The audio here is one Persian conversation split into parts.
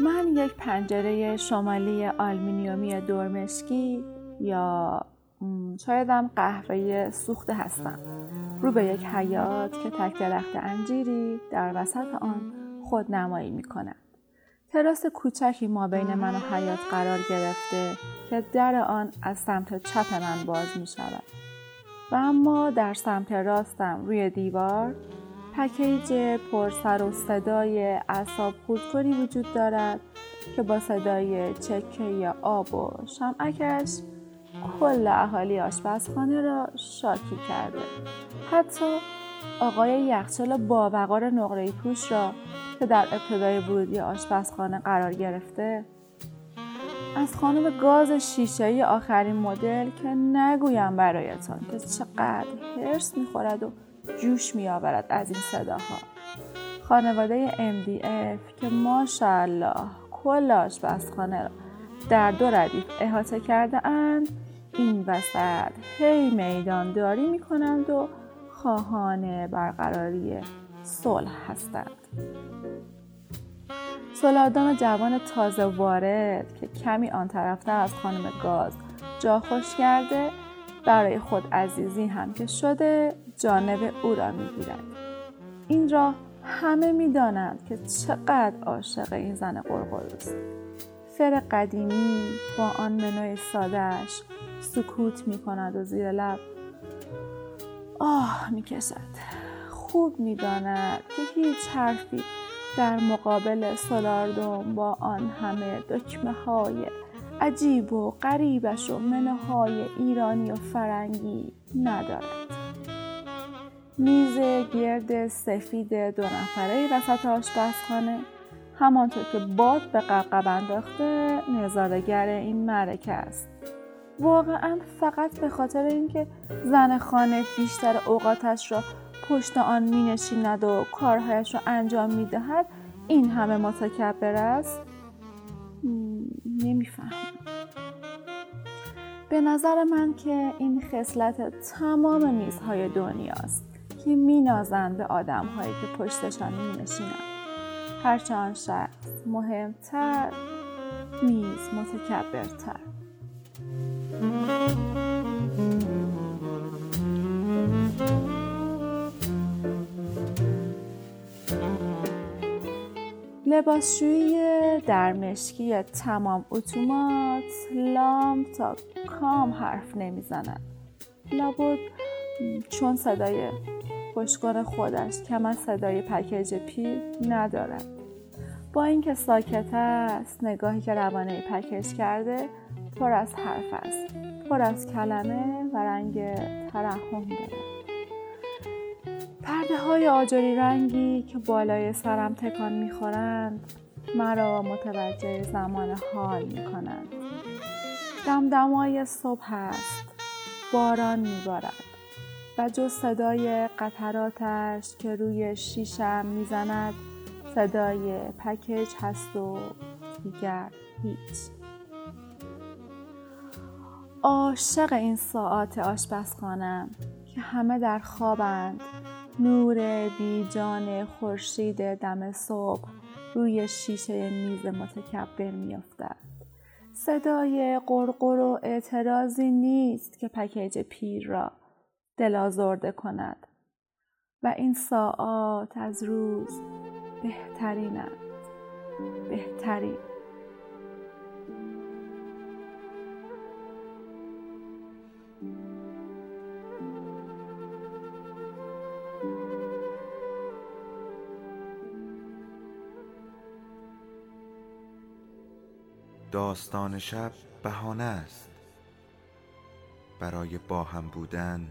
من یک پنجره شمالی آلمینیومی دورمشکی یا شایدم قهوه سوخته هستم رو به یک حیات که تک درخت انجیری در وسط آن خود نمایی می کند. تراس کوچکی ما بین من و حیات قرار گرفته که در آن از سمت چپ من باز می شود. و اما در سمت راستم روی دیوار پکیج پر سر و صدای اعصاب خودکنی وجود دارد که با صدای چکه آب و شمعکش کل اهالی آشپزخانه را شاکی کرده. حتی آقای یخچال باوقار نقره پوش را که در ابتدای ورودی آشپزخانه قرار گرفته از خانم گاز شیشه‌ای آخرین مدل که نگویم برایتان که چقدر هرس می‌خورد و جوش میآورد از این صداها. خانواده MDF که ماشاءالله کل آشپزخانه را در دو ردیف احاطه کرده اند این وسط هی میدان داری می کنند و خواهان برقراری صلح هستند. سولادان جوان تازه وارد که کمی آن طرفتر از خانم گاز جا خوش کرده برای خود عزیزی هم که شده جانب او را می‌گیرد. این را همه می‌دانند که چقدر عاشق این زن قرقروست فر قدیمی با آن منوی سادهش سکوت می کند و زیر لب آه می کشد خوب می داند که هیچ حرفی در مقابل سولاردوم با آن همه دکمه های عجیب و غریبش و منه های ایرانی و فرنگی ندارد. میز گرد سفید دو نفره وسط آشپزخانه. همانطور که باد به قبقب انداخته نظارگر این معرکه است. واقعا فقط به خاطر اینکه زن خانه بیشتر اوقاتش را پشت آن می نشیند و کارهایش را انجام می دهد این همه متکبر است؟ نمی‌فهمم. به نظر من که این خصلت تمام میزهای دنیاست. که مینازند به آدم هایی که پشتشان می نشینند هرچه آن شخص مهمتر میز متکبرتر. لباسشویی در مشکی تمام اتومات لام تا کام حرف نمی‌زند لابد چون صدای خوشگان خودش کم از صدای پکیج پیر ندارد. با اینکه ساکت است نگاهی که روانه پکیج کرده پر از حرف است. پر از کلمه و رنگ ترحم دارد. پرده های آجری رنگی که بالای سرم تکان می‌خورند مرا متوجه زمان حال می‌کنند. دمدمای صبح است. باران میبارد. و جز صدای قطراتش که روی شیشم می‌زند صدای پکیج هست و دیگر هیچ. عاشق این ساعات آشپزخانم که همه در خوابند. نور بیجان خورشید دم صبح روی شیشه میز متکبر میافتد. صدای قرقر و اعتراضی نیست که پکیج پیر را دل کند. و این ساعات از روز بهترینند بهترین. داستان شب بهانه است. برای با هم بودن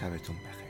شبتون بخیر.